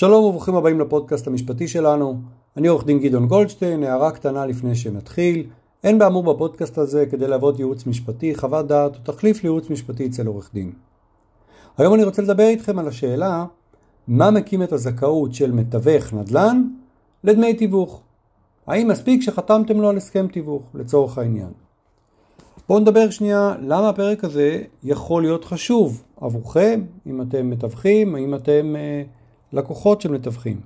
שלום וברוכים הבאים לפודקאסט המשפטי שלנו. אני עורך דין גדעון גולדשטיין, הערה קטנה לפני שנתחיל. אין באמור בפודקאסט הזה כדי להוות ייעוץ משפטי, חוות דעת או תחליף לייעוץ משפטי אצל עורך דין. היום אני רוצה לדבר איתכם על השאלה מה מקים את הזכאות של מתווך נדל"ן לדמי תיווך. האם מספיק שחתמתם לו על הסכם תיווך לצורך העניין. בואו נדבר שנייה למה הפרק הזה יכול להיות חשוב עבורכם, אם אתם מתווכים, אם אתם אה, לקוחות של מתווכים.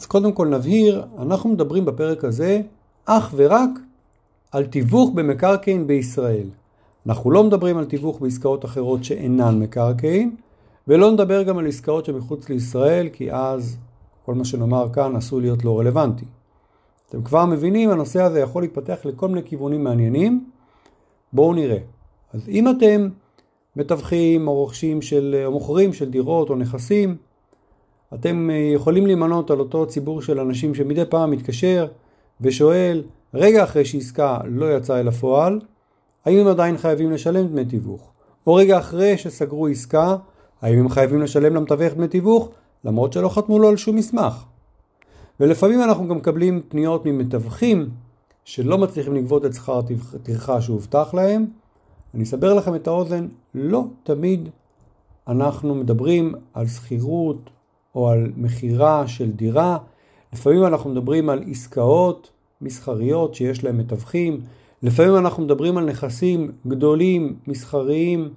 אז קודם כל נבהיר, אנחנו מדברים בפרק הזה אך ורק על תיווך במקרקעין בישראל. אנחנו לא מדברים על תיווך בעסקאות אחרות שאינן מקרקעין, ולא נדבר גם על עסקאות שמחוץ לישראל, כי אז כל מה שנאמר כאן עשוי להיות לא רלוונטי. אתם כבר מבינים, הנושא הזה יכול להתפתח לכל מיני כיוונים מעניינים. בואו נראה. אז אם אתם מתווכים או רוכשים של, או מוכרים של דירות או נכסים, אתם אה, יכולים להימנות על אותו ציבור של אנשים שמדי פעם מתקשר ושואל, רגע אחרי שעסקה לא יצאה אל הפועל, האם הם עדיין חייבים לשלם דמי תיווך? או רגע אחרי שסגרו עסקה, האם הם חייבים לשלם למתווך דמי תיווך, למרות שלא חתמו לו על שום מסמך? ולפעמים אנחנו גם מקבלים פניות ממתווכים שלא מצליחים לגבות את שכר הטרחה שהובטח להם. אני אסבר לכם את האוזן, לא תמיד אנחנו מדברים על שכירות או על מכירה של דירה. לפעמים אנחנו מדברים על עסקאות מסחריות שיש להם מתווכים. לפעמים אנחנו מדברים על נכסים גדולים, מסחריים,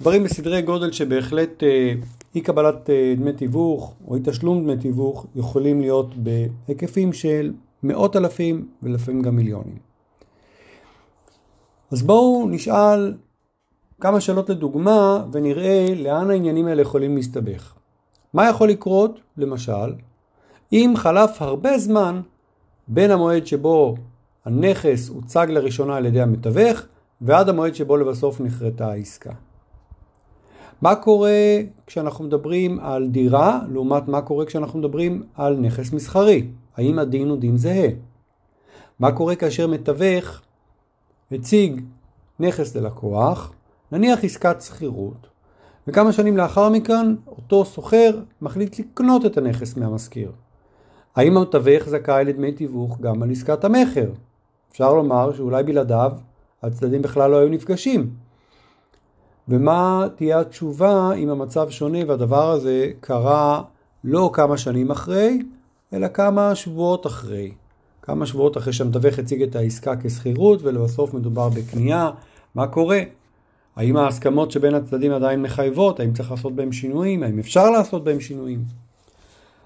דברים בסדרי גודל שבהחלט אה, אי קבלת אה, דמי תיווך או אי תשלום דמי תיווך יכולים להיות בהיקפים של מאות אלפים ולפעמים גם מיליונים. אז בואו נשאל כמה שאלות לדוגמה ונראה לאן העניינים האלה יכולים להסתבך. מה יכול לקרות, למשל, אם חלף הרבה זמן בין המועד שבו הנכס הוצג לראשונה על ידי המתווך ועד המועד שבו לבסוף נחרטה העסקה. מה קורה כשאנחנו מדברים על דירה לעומת מה קורה כשאנחנו מדברים על נכס מסחרי? האם הדין הוא דין זהה? מה קורה כאשר מתווך הציג נכס ללקוח, נניח עסקת שכירות, וכמה שנים לאחר מכן אותו סוחר מחליט לקנות את הנכס מהמשכיר. האם המתווך זכאי לדמי תיווך גם על עסקת המכר? אפשר לומר שאולי בלעדיו הצדדים בכלל לא היו נפגשים. ומה תהיה התשובה אם המצב שונה והדבר הזה קרה לא כמה שנים אחרי, אלא כמה שבועות אחרי. כמה שבועות אחרי שהמתווך הציג את העסקה כשכירות ולבסוף מדובר בקנייה, מה קורה? האם ההסכמות שבין הצדדים עדיין מחייבות? האם צריך לעשות בהם שינויים? האם אפשר לעשות בהם שינויים?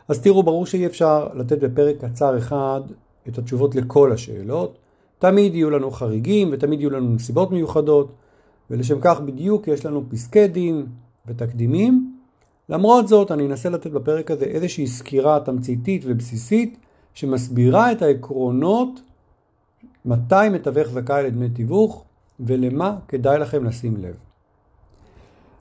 אז תראו, ברור שאי אפשר לתת בפרק קצר אחד את התשובות לכל השאלות. תמיד יהיו לנו חריגים ותמיד יהיו לנו נסיבות מיוחדות, ולשם כך בדיוק יש לנו פסקי דין ותקדימים. למרות זאת, אני אנסה לתת בפרק הזה איזושהי סקירה תמציתית ובסיסית שמסבירה את העקרונות מתי מתווך זכאי לדמי תיווך ולמה כדאי לכם לשים לב.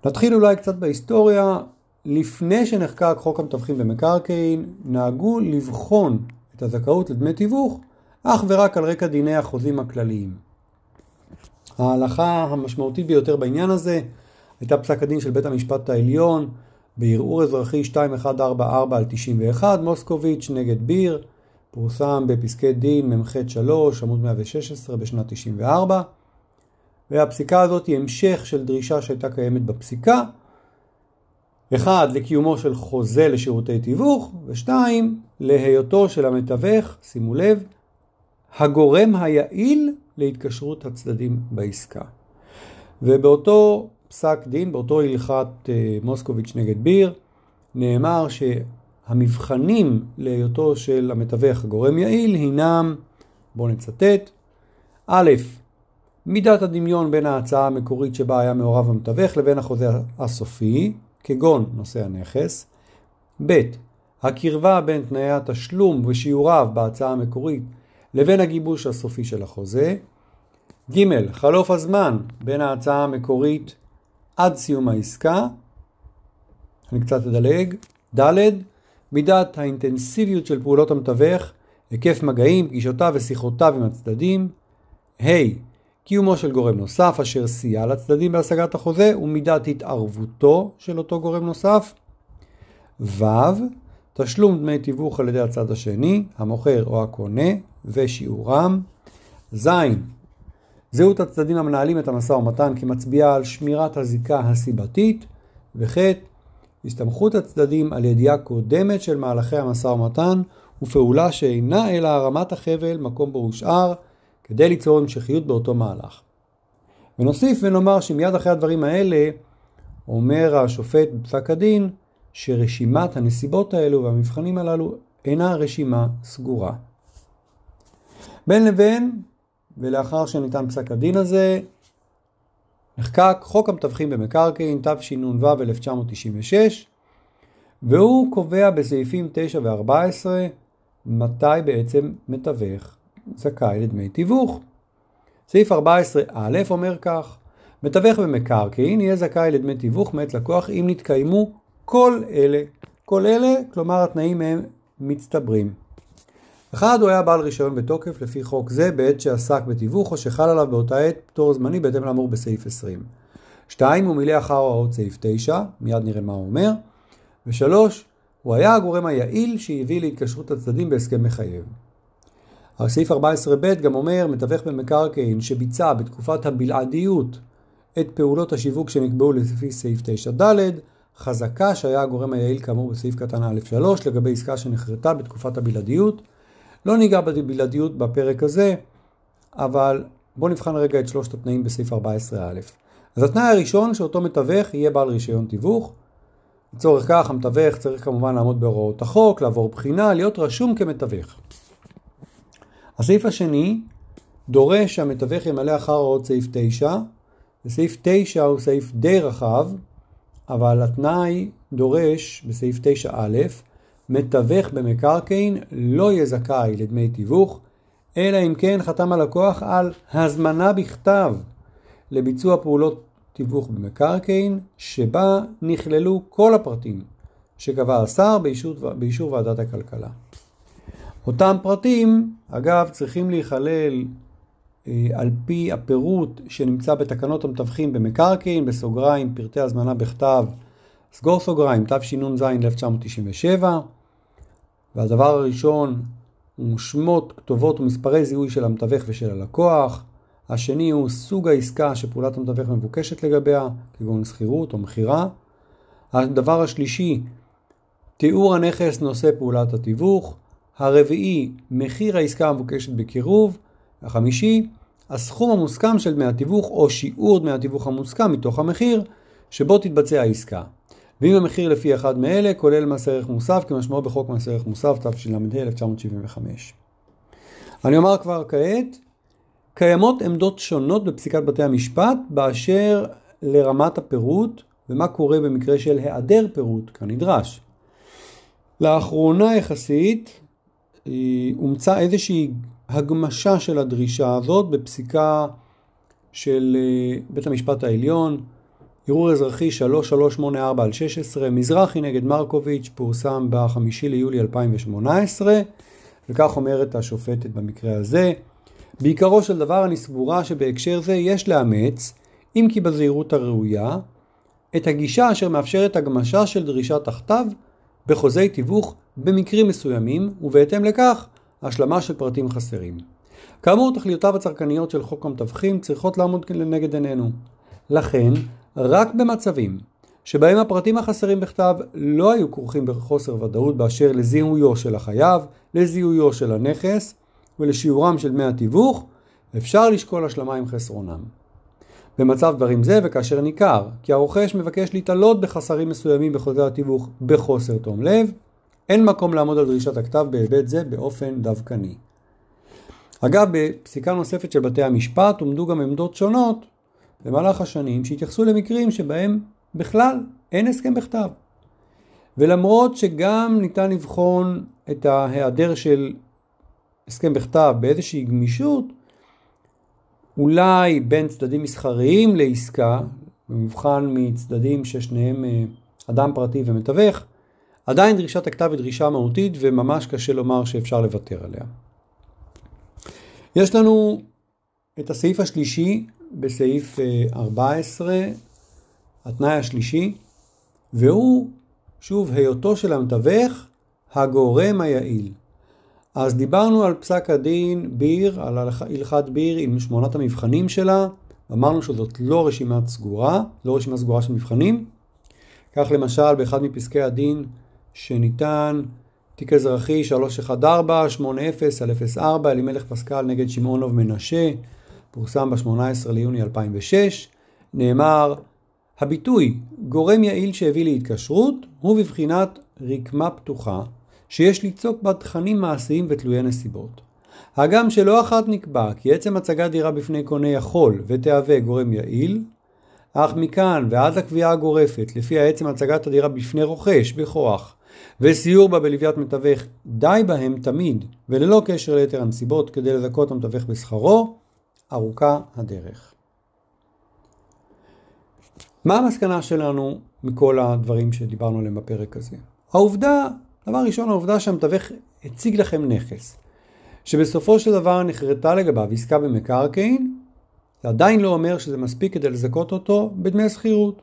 נתחיל אולי קצת בהיסטוריה. לפני שנחקק חוק המתווכים במקרקעין, נהגו לבחון את הזכאות לדמי תיווך אך ורק על רקע דיני החוזים הכלליים. ההלכה המשמעותית ביותר בעניין הזה הייתה פסק הדין של בית המשפט העליון בערעור אזרחי 2144 על 91 מוסקוביץ' נגד ביר, פורסם בפסקי דין מ"ח 3 עמוד 116 בשנת 94 והפסיקה הזאת היא המשך של דרישה שהייתה קיימת בפסיקה אחד, לקיומו של חוזה לשירותי תיווך, ושתיים, להיותו של המתווך, שימו לב, הגורם היעיל להתקשרות הצדדים בעסקה. ובאותו פסק דין, באותו הלכת אה, מוסקוביץ' נגד ביר, נאמר שהמבחנים להיותו של המתווך הגורם יעיל הינם, בואו נצטט, א', מידת הדמיון בין ההצעה המקורית שבה היה מעורב המתווך לבין החוזה הסופי, כגון נושא הנכס, ב. הקרבה בין תנאי התשלום ושיעוריו בהצעה המקורית לבין הגיבוש הסופי של החוזה, ג. חלוף הזמן בין ההצעה המקורית עד סיום העסקה, אני קצת אדלג, ד. מידת האינטנסיביות של פעולות המתווך, היקף מגעים, פגישותיו ושיחותיו עם הצדדים, ה. קיומו של גורם נוסף אשר סייע לצדדים בהשגת החוזה ומידת התערבותו של אותו גורם נוסף, ו', תשלום דמי תיווך על ידי הצד השני, המוכר או הקונה, ושיעורם. ז', זהות הצדדים המנהלים את המשא ומתן כמצביעה על שמירת הזיקה הסיבתית, וח' הסתמכות הצדדים על ידיעה קודמת של מהלכי המשא ומתן ופעולה שאינה אלא הרמת החבל מקום בו הושאר כדי ליצור המשכיות באותו מהלך. ונוסיף ונאמר שמיד אחרי הדברים האלה אומר השופט בפסק הדין שרשימת הנסיבות האלו והמבחנים הללו אינה רשימה סגורה. בין לבין, ולאחר שניתן פסק הדין הזה, נחקק חוק המתווכים במקרקעין תשנ"ו 1996 והוא קובע בסעיפים 9 ו-14 מתי בעצם מתווך זכאי לדמי תיווך. סעיף 14א אומר כך מתווך במקרקעין יהיה זכאי לדמי תיווך מאת לקוח אם נתקיימו כל אלה. כל אלה, כלומר התנאים הם מצטברים. אחד, הוא היה בעל רישיון בתוקף לפי חוק זה בעת שעסק בתיווך או שחל עליו באותה עת פטור זמני בהתאם לאמור בסעיף 20. שתיים, הוא מילא אחר הוראות סעיף 9, מיד נראה מה הוא אומר. ושלוש, הוא היה הגורם היעיל שהביא להתקשרות הצדדים בהסכם מחייב. הסעיף 14ב גם אומר, מתווך במקרקעין שביצע בתקופת הבלעדיות את פעולות השיווק שנקבעו לפי סעיף 9ד, חזקה שהיה הגורם היעיל כאמור בסעיף קטן א'3 לגבי עסקה שנחרטה בתקופת הבלעדיות. לא ניגע בבלעדיות בפרק הזה, אבל בואו נבחן רגע את שלושת התנאים בסעיף 14א. אז התנאי הראשון שאותו מתווך יהיה בעל רישיון תיווך. לצורך כך המתווך צריך כמובן לעמוד בהוראות החוק, לעבור בחינה, להיות רשום כמתווך. הסעיף השני דורש שהמתווך ימלא אחר הוראות סעיף 9, וסעיף 9 הוא סעיף די רחב, אבל התנאי דורש בסעיף 9א, מתווך במקרקעין לא יהיה זכאי לדמי תיווך, אלא אם כן חתם הלקוח על הזמנה בכתב לביצוע פעולות תיווך במקרקעין, שבה נכללו כל הפרטים שקבע השר באישור, באישור ועדת הכלכלה. אותם פרטים, אגב, צריכים להיכלל אה, על פי הפירוט שנמצא בתקנות המתווכים במקרקעין, בסוגריים, פרטי הזמנה בכתב, סגור סוגריים, תשנ"ז 1997, והדבר הראשון הוא שמות, כתובות ומספרי זיהוי של המתווך ושל הלקוח. השני הוא סוג העסקה שפעולת המתווך מבוקשת לגביה, כגון שכירות או מכירה. הדבר השלישי, תיאור הנכס נושא פעולת התיווך. הרביעי, מחיר העסקה המבוקשת בקירוב. החמישי, הסכום המוסכם של דמי התיווך או שיעור דמי התיווך המוסכם מתוך המחיר שבו תתבצע העסקה. ואם המחיר לפי אחד מאלה כולל מס ערך מוסף כמשמעו בחוק מס ערך מוסף תשל"ה 1975. אני אומר כבר כעת, קיימות עמדות שונות בפסיקת בתי המשפט באשר לרמת הפירוט ומה קורה במקרה של היעדר פירוט כנדרש. לאחרונה יחסית אה, הומצא איזושהי הגמשה של הדרישה הזאת בפסיקה של אה, בית המשפט העליון, ערעור אזרחי 3384 על 16, מזרחי נגד מרקוביץ', פורסם ב-5 ליולי 2018, וכך אומרת השופטת במקרה הזה: בעיקרו של דבר אני סבורה שבהקשר זה יש לאמץ, אם כי בזהירות הראויה, את הגישה אשר מאפשרת הגמשה של דרישת הכתב בחוזי תיווך במקרים מסוימים, ובהתאם לכך השלמה של פרטים חסרים. כאמור, תכליותיו הצרכניות של חוק המתווכים צריכות לעמוד לנגד עינינו. לכן, רק במצבים שבהם הפרטים החסרים בכתב לא היו כרוכים בחוסר ודאות באשר לזיהויו של החייב, לזיהויו של הנכס ולשיעורם של דמי התיווך, אפשר לשקול השלמה עם חסרונם. במצב דברים זה וכאשר ניכר כי הרוכש מבקש להתעלות בחסרים מסוימים בחוזה התיווך בחוסר תום לב, אין מקום לעמוד על דרישת הכתב בהיבט זה באופן דווקני. אגב, בפסיקה נוספת של בתי המשפט עומדו גם עמדות שונות במהלך השנים שהתייחסו למקרים שבהם בכלל אין הסכם בכתב. ולמרות שגם ניתן לבחון את ההיעדר של הסכם בכתב באיזושהי גמישות, אולי בין צדדים מסחריים לעסקה, במבחן מצדדים ששניהם אה, אדם פרטי ומתווך, עדיין דרישת הכתב היא דרישה מהותית וממש קשה לומר שאפשר לוותר עליה. יש לנו את הסעיף השלישי בסעיף 14, אה, התנאי השלישי, והוא שוב, היותו של המתווך הגורם היעיל. אז דיברנו על פסק הדין ביר, על הלכת ביר עם שמונת המבחנים שלה, אמרנו שזאת לא רשימה סגורה, לא רשימה סגורה של מבחנים. כך למשל באחד מפסקי הדין שניתן תיק אזרחי 314-80-04 אלימלך פסקל נגד שמעונוב מנשה, פורסם ב-18 ליוני 2006, נאמר הביטוי גורם יעיל שהביא להתקשרות הוא בבחינת רקמה פתוחה שיש ליצוק בה תכנים מעשיים ותלויי נסיבות. הגם שלא אחת נקבע כי עצם הצגת דירה בפני קונה יכול ותהווה גורם יעיל, אך מכאן ועד לקביעה הגורפת לפי עצם הצגת הדירה בפני רוכש בכוח וסיור בה בלוויית מתווך די בהם תמיד וללא קשר ליתר הנסיבות כדי לזכות המתווך בשכרו, ארוכה הדרך. מה המסקנה שלנו מכל הדברים שדיברנו עליהם בפרק הזה? העובדה, דבר ראשון, העובדה שהמתווך הציג לכם נכס, שבסופו של דבר נחרטה לגביו עסקה במקרקעין, זה עדיין לא אומר שזה מספיק כדי לזכות אותו בדמי שכירות.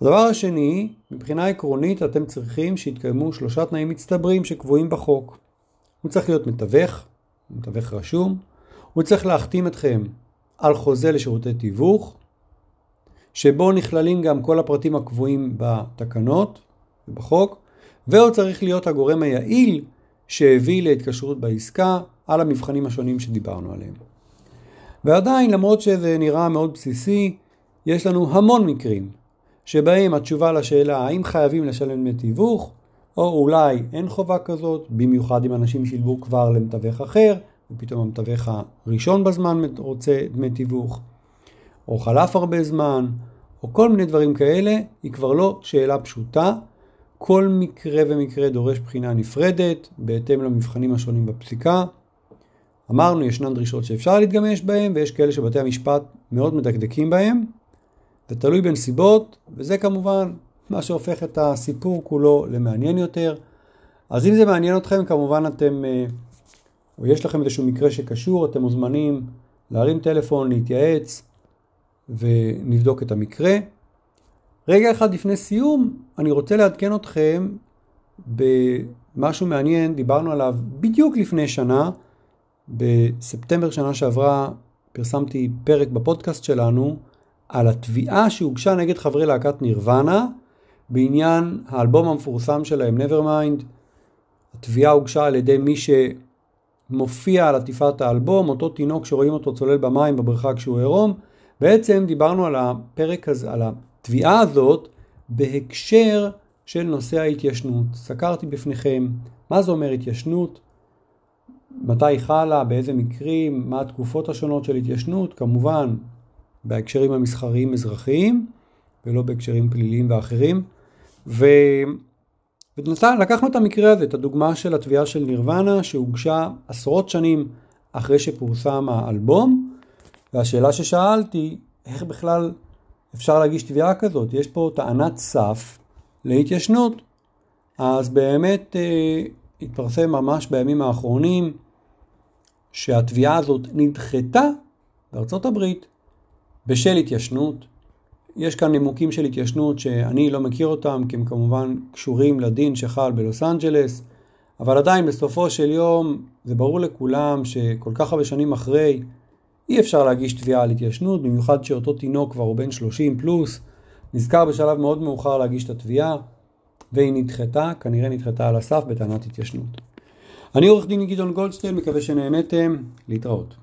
הדבר השני, מבחינה עקרונית אתם צריכים שיתקיימו שלושה תנאים מצטברים שקבועים בחוק. הוא צריך להיות מתווך, מתווך רשום, הוא צריך להחתים אתכם על חוזה לשירותי תיווך, שבו נכללים גם כל הפרטים הקבועים בתקנות ובחוק, והוא צריך להיות הגורם היעיל שהביא להתקשרות בעסקה על המבחנים השונים שדיברנו עליהם. ועדיין, למרות שזה נראה מאוד בסיסי, יש לנו המון מקרים שבהם התשובה לשאלה האם חייבים לשלם דמי תיווך, או אולי אין חובה כזאת, במיוחד אם אנשים שילבו כבר למתווך אחר, ופתאום המתווך הראשון בזמן רוצה דמי תיווך, או חלף הרבה זמן, או כל מיני דברים כאלה, היא כבר לא שאלה פשוטה. כל מקרה ומקרה דורש בחינה נפרדת, בהתאם למבחנים השונים בפסיקה. אמרנו, ישנן דרישות שאפשר להתגמש בהן, ויש כאלה שבתי המשפט מאוד מדקדקים בהן. זה תלוי בנסיבות, וזה כמובן מה שהופך את הסיפור כולו למעניין יותר. אז אם זה מעניין אתכם, כמובן אתם, אה, או יש לכם איזשהו מקרה שקשור, אתם מוזמנים להרים טלפון, להתייעץ, ונבדוק את המקרה. רגע אחד לפני סיום, אני רוצה לעדכן אתכם במשהו מעניין, דיברנו עליו בדיוק לפני שנה, בספטמבר שנה שעברה פרסמתי פרק בפודקאסט שלנו על התביעה שהוגשה נגד חברי להקת נירוונה בעניין האלבום המפורסם שלהם Nevermind. התביעה הוגשה על ידי מי שמופיע על עטיפת האלבום, אותו תינוק שרואים אותו צולל במים בבריכה כשהוא עירום. בעצם דיברנו על הפרק הזה, על התביעה הזאת בהקשר של נושא ההתיישנות. סקרתי בפניכם מה זה אומר התיישנות, מתי חלה, באיזה מקרים, מה התקופות השונות של התיישנות, כמובן בהקשרים המסחריים אזרחיים ולא בהקשרים פליליים ואחרים. ו... ולקחנו את המקרה הזה, את הדוגמה של התביעה של נירוונה שהוגשה עשרות שנים אחרי שפורסם האלבום, והשאלה ששאלתי, איך בכלל אפשר להגיש תביעה כזאת? יש פה טענת סף להתיישנות. אז באמת אה, התפרסם ממש בימים האחרונים שהתביעה הזאת נדחתה בארצות הברית בשל התיישנות. יש כאן נימוקים של התיישנות שאני לא מכיר אותם, כי הם כמובן קשורים לדין שחל בלוס אנג'לס, אבל עדיין בסופו של יום זה ברור לכולם שכל כך הרבה שנים אחרי אי אפשר להגיש תביעה על התיישנות, במיוחד שאותו תינוק כבר הוא בן 30 פלוס, נזכר בשלב מאוד מאוחר להגיש את התביעה, והיא נדחתה, כנראה נדחתה על הסף בטענת התיישנות. אני עורך דין גדעון גולדשטיין, מקווה שנהניתם, להתראות.